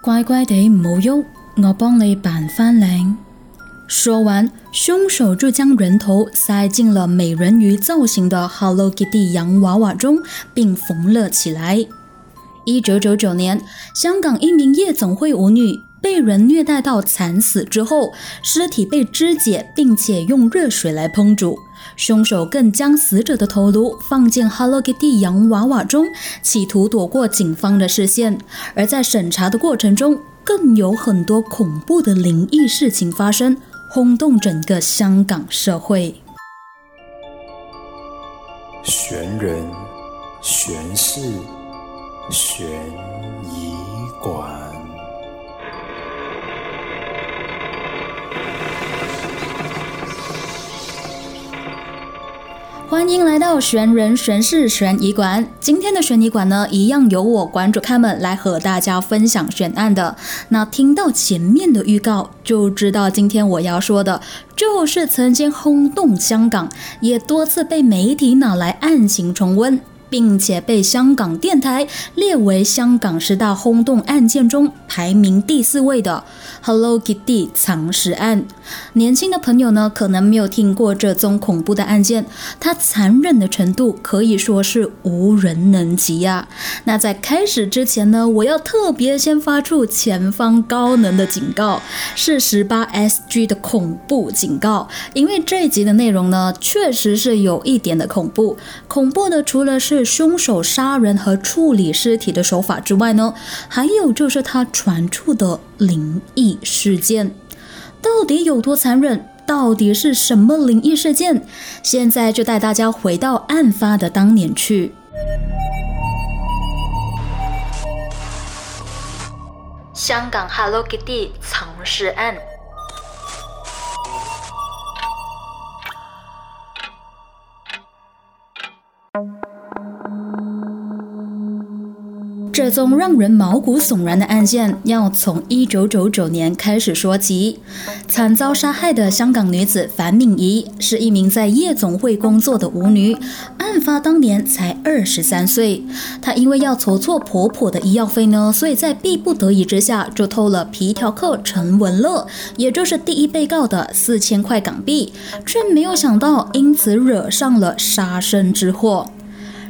乖乖地唔好喐，我帮你扮翻靓。说完，凶手就将人头塞进了美人鱼造型的 Hello Kitty 洋娃娃中，并缝了起来。一九九九年，香港一名夜总会舞女被人虐待到惨死之后，尸体被肢解，并且用热水来烹煮。凶手更将死者的头颅放进 Hello Kitty 洋娃娃中，企图躲过警方的视线。而在审查的过程中，更有很多恐怖的灵异事情发生。轰动整个香港社会。悬人、悬事、悬疑欢迎来到玄人玄事悬疑馆。今天的悬疑馆呢，一样由我馆主开门来和大家分享悬案的。那听到前面的预告，就知道今天我要说的就是曾经轰动香港，也多次被媒体拿来案情重温。并且被香港电台列为香港十大轰动案件中排名第四位的 Hello Kitty 藏尸案。年轻的朋友呢，可能没有听过这宗恐怖的案件，它残忍的程度可以说是无人能及呀。那在开始之前呢，我要特别先发出前方高能的警告，是十八 SG 的恐怖警告，因为这一集的内容呢，确实是有一点的恐怖。恐怖的除了是凶手杀人和处理尸体的手法之外呢，还有就是他传出的灵异事件，到底有多残忍？到底是什么灵异事件？现在就带大家回到案发的当年去。香港 Hello Kitty 藏尸案。这宗让人毛骨悚然的案件，要从一九九九年开始说起。惨遭杀害的香港女子樊敏仪是一名在夜总会工作的舞女，案发当年才二十三岁。她因为要筹措婆婆的医药费呢，所以在逼不得已之下，就偷了皮条客陈文乐，也就是第一被告的四千块港币，却没有想到因此惹上了杀身之祸。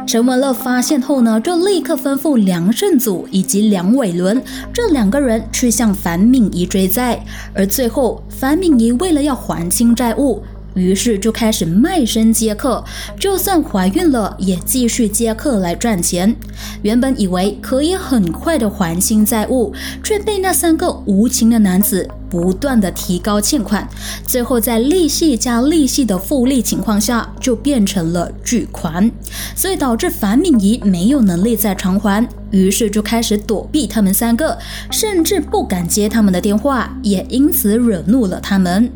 陈文乐发现后呢，就立刻吩咐梁胜祖以及梁伟伦这两个人去向樊敏仪追债，而最后樊敏仪为了要还清债务。于是就开始卖身接客，就算怀孕了也继续接客来赚钱。原本以为可以很快的还清债务，却被那三个无情的男子不断的提高欠款，最后在利息加利息的复利情况下，就变成了巨款，所以导致樊敏仪没有能力再偿还，于是就开始躲避他们三个，甚至不敢接他们的电话，也因此惹怒了他们。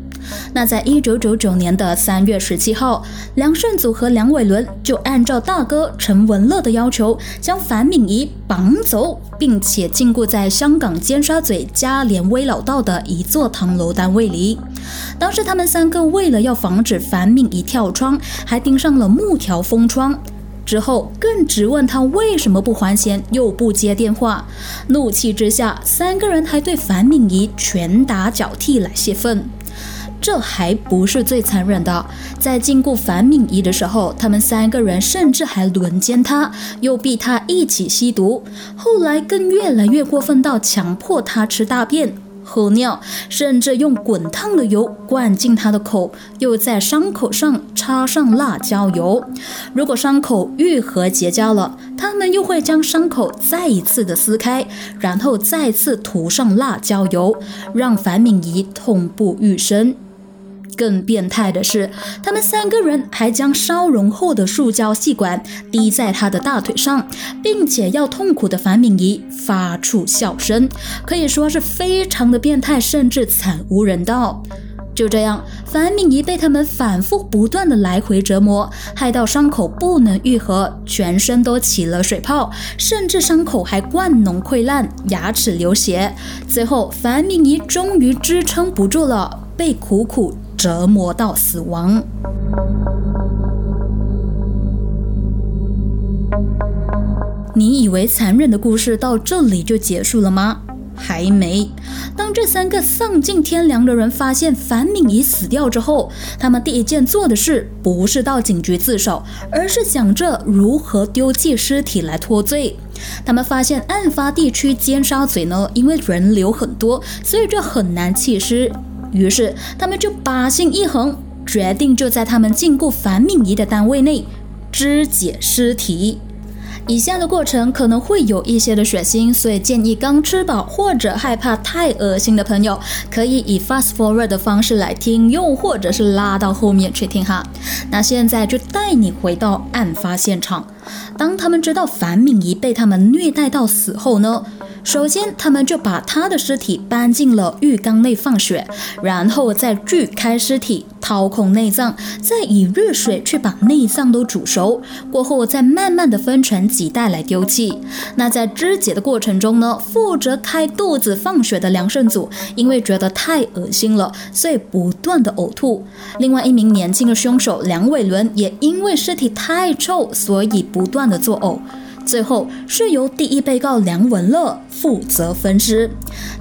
那在一九九九年的三月十七号，梁胜祖和梁伟伦就按照大哥陈文乐的要求，将樊敏仪绑走，并且禁锢在香港尖沙咀嘉联威老道的一座唐楼单位里。当时他们三个为了要防止樊敏仪跳窗，还钉上了木条封窗。之后更质问他为什么不还钱，又不接电话。怒气之下，三个人还对樊敏仪拳打脚踢来泄愤。这还不是最残忍的，在禁锢樊敏仪的时候，他们三个人甚至还轮奸她，又逼她一起吸毒，后来更越来越过分到强迫她吃大便、喝尿，甚至用滚烫的油灌进她的口，又在伤口上插上辣椒油。如果伤口愈合结痂了，他们又会将伤口再一次的撕开，然后再次涂上辣椒油，让樊敏仪痛不欲生。更变态的是，他们三个人还将烧融后的塑胶细管滴在他的大腿上，并且要痛苦的樊敏仪发出笑声，可以说是非常的变态，甚至惨无人道。就这样，樊敏仪被他们反复不断的来回折磨，害到伤口不能愈合，全身都起了水泡，甚至伤口还灌脓溃烂，牙齿流血。最后，樊敏仪终于支撑不住了，被苦苦。折磨到死亡。你以为残忍的故事到这里就结束了吗？还没。当这三个丧尽天良的人发现樊敏仪死掉之后，他们第一件做的事不是到警局自首，而是想着如何丢弃尸体来脱罪。他们发现案发地区尖沙咀呢，因为人流很多，所以这很难弃尸。于是他们就把心一横，决定就在他们禁锢樊敏仪的单位内肢解尸体。以下的过程可能会有一些的血腥，所以建议刚吃饱或者害怕太恶心的朋友，可以以 fast forward 的方式来听，又或者是拉到后面去听哈。那现在就带你回到案发现场。当他们知道樊敏仪被他们虐待到死后呢？首先，他们就把他的尸体搬进了浴缸内放血，然后再锯开尸体，掏空内脏，再以热水去把内脏都煮熟，过后再慢慢的分成几袋来丢弃。那在肢解的过程中呢，负责开肚子放血的梁胜祖，因为觉得太恶心了，所以不断的呕吐。另外一名年轻的凶手梁伟伦，也因为尸体太臭，所以不断的作呕。最后是由第一被告梁文乐负责分尸，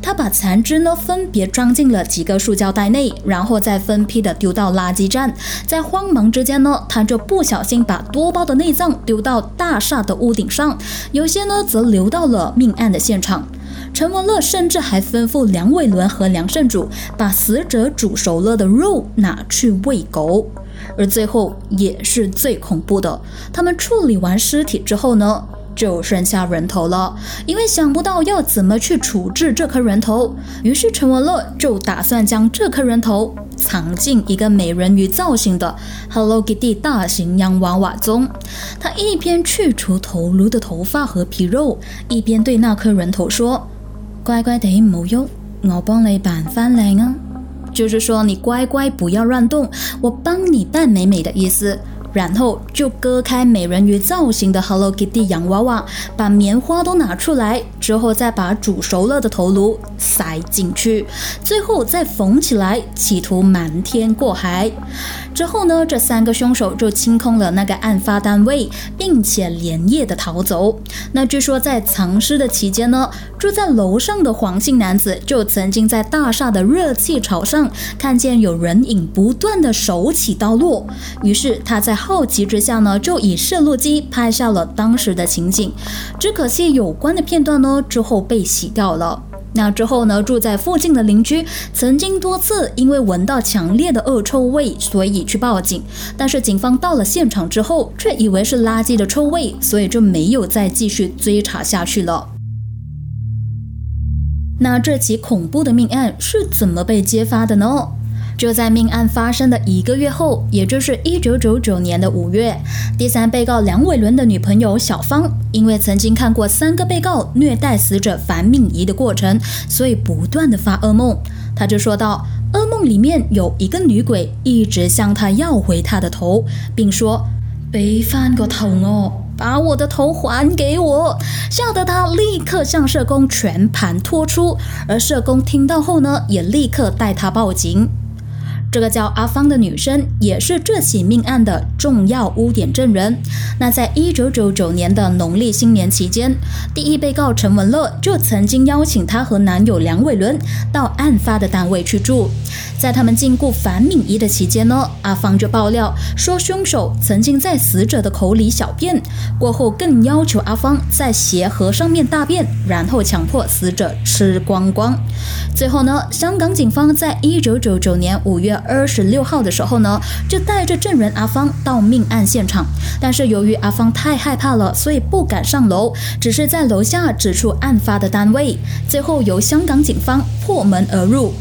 他把残肢呢分别装进了几个塑胶袋内，然后再分批的丢到垃圾站。在慌忙之间呢，他就不小心把多包的内脏丢到大厦的屋顶上，有些呢则流到了命案的现场。陈文乐甚至还吩咐梁伟伦和梁胜主把死者煮熟了的肉拿去喂狗。而最后也是最恐怖的，他们处理完尸体之后呢，就剩下人头了。因为想不到要怎么去处置这颗人头，于是陈文乐就打算将这颗人头藏进一个美人鱼造型的 Hello Kitty 大型洋娃娃中。他一边去除头颅的头发和皮肉，一边对那颗人头说：“乖乖地唔好喐，我帮你扮翻靓啊！”就是说，你乖乖不要乱动，我帮你扮美美的意思。然后就割开美人鱼造型的 Hello Kitty 洋娃娃，把棉花都拿出来，之后再把煮熟了的头颅塞进去，最后再缝起来，企图瞒天过海。之后呢，这三个凶手就清空了那个案发单位，并且连夜的逃走。那据说在藏尸的期间呢，住在楼上的黄姓男子就曾经在大厦的热气朝上看见有人影不断的手起刀落，于是他在好奇之下呢，就以摄录机拍下了当时的情景。只可惜有关的片段呢，之后被洗掉了。那之后呢？住在附近的邻居曾经多次因为闻到强烈的恶臭味，所以去报警。但是警方到了现场之后，却以为是垃圾的臭味，所以就没有再继续追查下去了。那这起恐怖的命案是怎么被揭发的呢？就在命案发生的一个月后，也就是一九九九年的五月，第三被告梁伟伦的女朋友小芳，因为曾经看过三个被告虐待死者樊敏仪的过程，所以不断的发噩梦。她就说到，噩梦里面有一个女鬼一直向她要回她的头，并说：“背翻个头哦，把我的头还给我。”吓得她立刻向社工全盘托出，而社工听到后呢，也立刻带她报警。这个叫阿芳的女生也是这起命案的重要污点证人。那在一九九九年的农历新年期间，第一被告陈文乐就曾经邀请她和男友梁伟伦到案发的单位去住。在他们禁锢樊敏仪的期间呢，阿芳就爆料说，凶手曾经在死者的口里小便，过后更要求阿芳在鞋盒上面大便，然后强迫死者吃光光。最后呢，香港警方在一九九九年五月。二十六号的时候呢，就带着证人阿芳到命案现场，但是由于阿芳太害怕了，所以不敢上楼，只是在楼下指出案发的单位，最后由香港警方破门而入。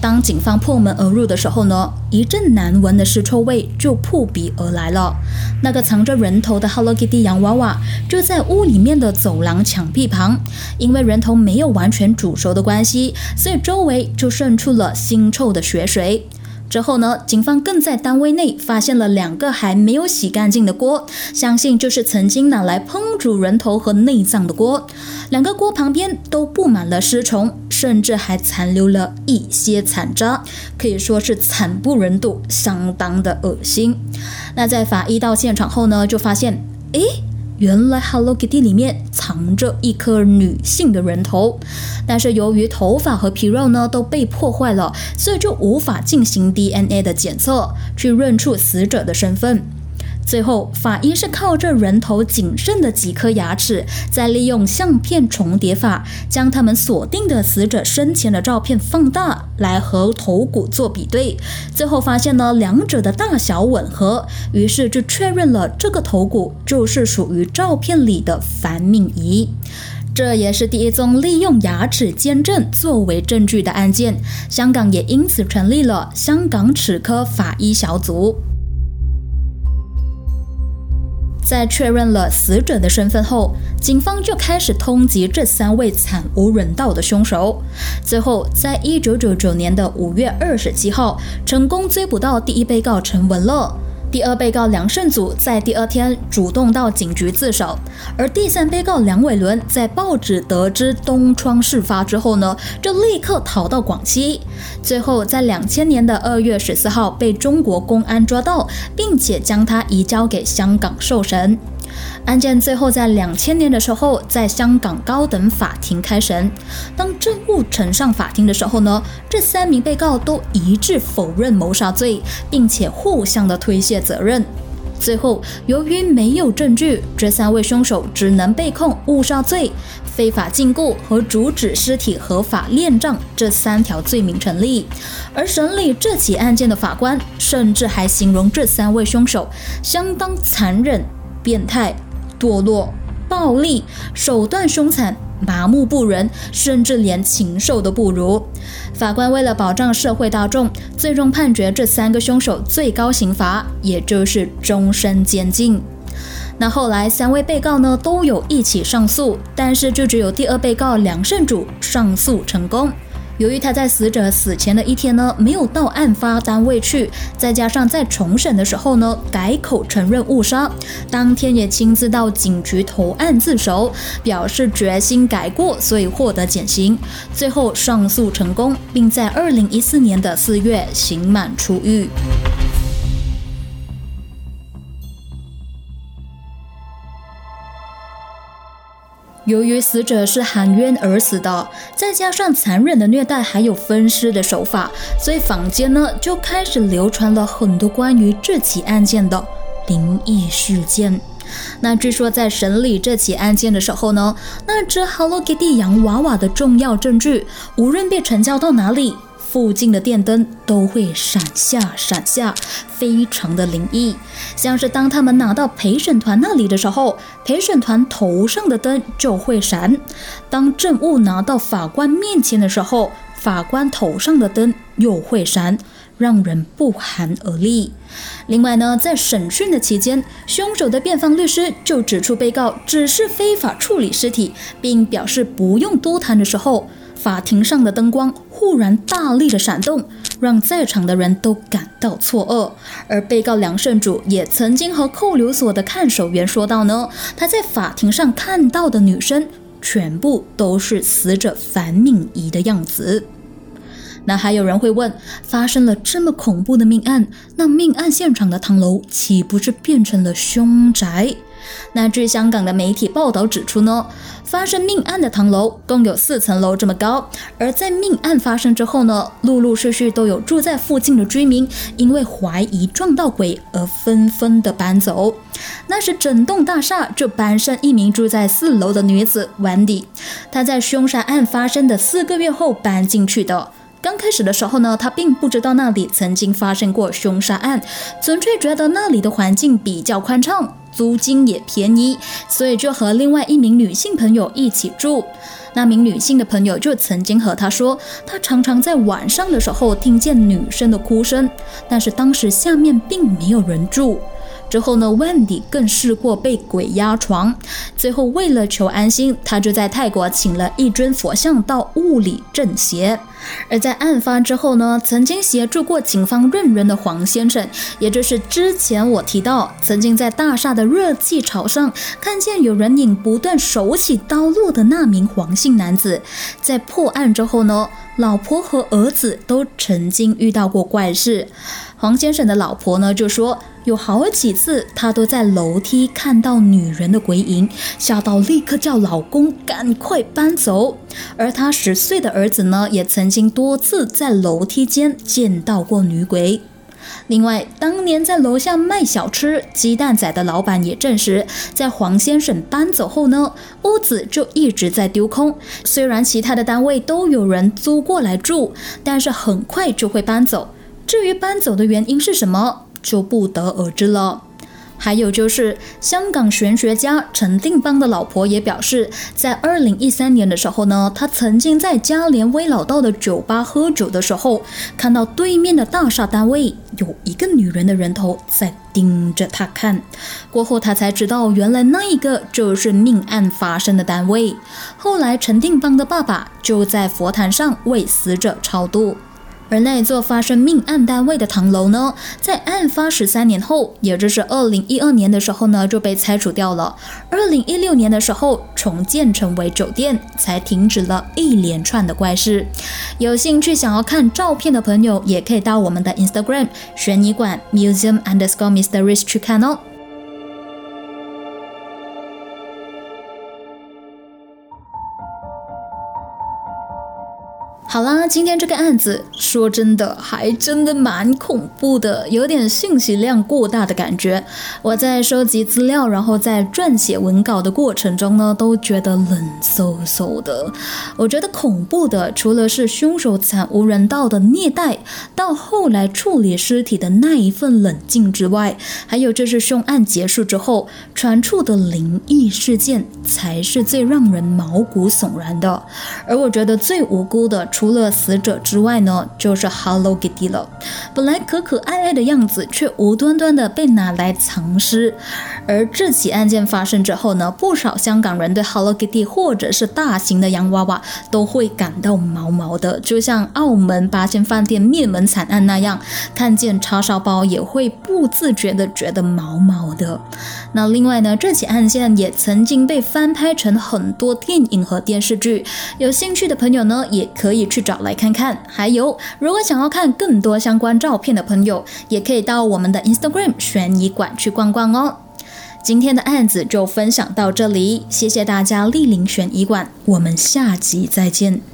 当警方破门而入的时候呢，一阵难闻的尸臭味就扑鼻而来了。那个藏着人头的 Hello Kitty 洋娃娃就在屋里面的走廊墙壁旁，因为人头没有完全煮熟的关系，所以周围就渗出了腥臭的血水。之后呢，警方更在单位内发现了两个还没有洗干净的锅，相信就是曾经拿来烹煮人头和内脏的锅。两个锅旁边都布满了尸虫，甚至还残留了一些残渣，可以说是惨不忍睹，相当的恶心。那在法医到现场后呢，就发现，诶。原来 Hello Kitty 里面藏着一颗女性的人头，但是由于头发和皮肉呢都被破坏了，所以就无法进行 DNA 的检测，去认出死者的身份。最后，法医是靠着人头仅剩的几颗牙齿，再利用相片重叠法，将他们锁定的死者生前的照片放大，来和头骨做比对。最后发现呢，两者的大小吻合，于是就确认了这个头骨就是属于照片里的樊敏仪。这也是第一宗利用牙齿鉴证作为证据的案件，香港也因此成立了香港齿科法医小组。在确认了死者的身份后，警方就开始通缉这三位惨无人道的凶手。最后，在一九九九年的五月二十七号，成功追捕到第一被告陈文乐。第二被告梁胜祖在第二天主动到警局自首，而第三被告梁伟伦在报纸得知东窗事发之后呢，就立刻逃到广西，最后在两千年的二月十四号被中国公安抓到，并且将他移交给香港受审。案件最后在两千年的时候，在香港高等法庭开审。当证物呈上法庭的时候呢，这三名被告都一致否认谋杀罪，并且互相的推卸责任。最后，由于没有证据，这三位凶手只能被控误杀罪、非法禁锢和阻止尸体合法殓葬这三条罪名成立。而审理这起案件的法官，甚至还形容这三位凶手相当残忍。变态、堕落、暴力、手段凶残、麻木不仁，甚至连禽兽都不如。法官为了保障社会大众，最终判决这三个凶手最高刑罚，也就是终身监禁。那后来三位被告呢都有一起上诉，但是就只有第二被告梁胜主上诉成功。由于他在死者死前的一天呢，没有到案发单位去，再加上在重审的时候呢，改口承认误杀，当天也亲自到警局投案自首，表示决心改过，所以获得减刑。最后上诉成功，并在二零一四年的四月刑满出狱。由于死者是含冤而死的，再加上残忍的虐待，还有分尸的手法，所以坊间呢就开始流传了很多关于这起案件的灵异事件。那据说在审理这起案件的时候呢，那只 Hello Kitty 洋娃娃的重要证据，无论被传教到哪里。附近的电灯都会闪下闪下，非常的灵异。像是当他们拿到陪审团那里的时候，陪审团头上的灯就会闪；当证物拿到法官面前的时候，法官头上的灯又会闪，让人不寒而栗。另外呢，在审讯的期间，凶手的辩方律师就指出，被告只是非法处理尸体，并表示不用多谈的时候。法庭上的灯光忽然大力的闪动，让在场的人都感到错愕。而被告梁胜主也曾经和扣留所的看守员说到呢，他在法庭上看到的女生全部都是死者樊敏仪的样子。那还有人会问，发生了这么恐怖的命案，那命案现场的唐楼岂不是变成了凶宅？那据香港的媒体报道指出呢，发生命案的唐楼共有四层楼这么高，而在命案发生之后呢，陆陆续续都有住在附近的居民因为怀疑撞到鬼而纷纷的搬走。那时整栋大厦就搬上一名住在四楼的女子碗底她在凶杀案发生的四个月后搬进去的。刚开始的时候呢，她并不知道那里曾经发生过凶杀案，纯粹觉得那里的环境比较宽敞。租金也便宜，所以就和另外一名女性朋友一起住。那名女性的朋友就曾经和他说，他常常在晚上的时候听见女生的哭声，但是当时下面并没有人住。之后呢，Wendy 更试过被鬼压床，最后为了求安心，他就在泰国请了一尊佛像到屋里镇邪。而在案发之后呢，曾经协助过警方认人的黄先生，也就是之前我提到曾经在大厦的热气槽上看见有人影不断手起刀落的那名黄姓男子，在破案之后呢，老婆和儿子都曾经遇到过怪事。黄先生的老婆呢就说。有好几次他都在楼梯看到女人的鬼影，吓到立刻叫老公赶快搬走。而他十岁的儿子呢，也曾经多次在楼梯间见到过女鬼。另外，当年在楼下卖小吃鸡蛋仔的老板也证实，在黄先生搬走后呢，屋子就一直在丢空。虽然其他的单位都有人租过来住，但是很快就会搬走。至于搬走的原因是什么，就不得而知了。还有就是，香港玄学家陈定邦的老婆也表示，在二零一三年的时候呢，他曾经在嘉联威老道的酒吧喝酒的时候，看到对面的大厦单位有一个女人的人头在盯着他看。过后他才知道，原来那一个就是命案发生的单位。后来陈定邦的爸爸就在佛坛上为死者超度。而那座发生命案单位的唐楼呢，在案发十三年后，也就是二零一二年的时候呢，就被拆除掉了。二零一六年的时候，重建成为酒店，才停止了一连串的怪事。有兴趣想要看照片的朋友，也可以到我们的 Instagram 悬疑馆 Museum Underscore Mysteries 去看哦。好啦，今天这个案子说真的，还真的蛮恐怖的，有点信息量过大的感觉。我在收集资料，然后在撰写文稿的过程中呢，都觉得冷飕飕的。我觉得恐怖的，除了是凶手惨无人道的虐待，到后来处理尸体的那一份冷静之外，还有就是凶案结束之后传出的灵异事件，才是最让人毛骨悚然的。而我觉得最无辜的，除了死者之外呢，就是 Hello Kitty 了。本来可可爱爱的样子，却无端端的被拿来藏尸。而这起案件发生之后呢，不少香港人对 Hello Kitty 或者是大型的洋娃娃都会感到毛毛的，就像澳门八仙饭店灭门惨案那样，看见叉烧包也会不自觉的觉得毛毛的。那另外呢，这起案件也曾经被翻拍成很多电影和电视剧，有兴趣的朋友呢，也可以。去找来看看，还有，如果想要看更多相关照片的朋友，也可以到我们的 Instagram 悬疑馆去逛逛哦。今天的案子就分享到这里，谢谢大家莅临悬疑馆，我们下集再见。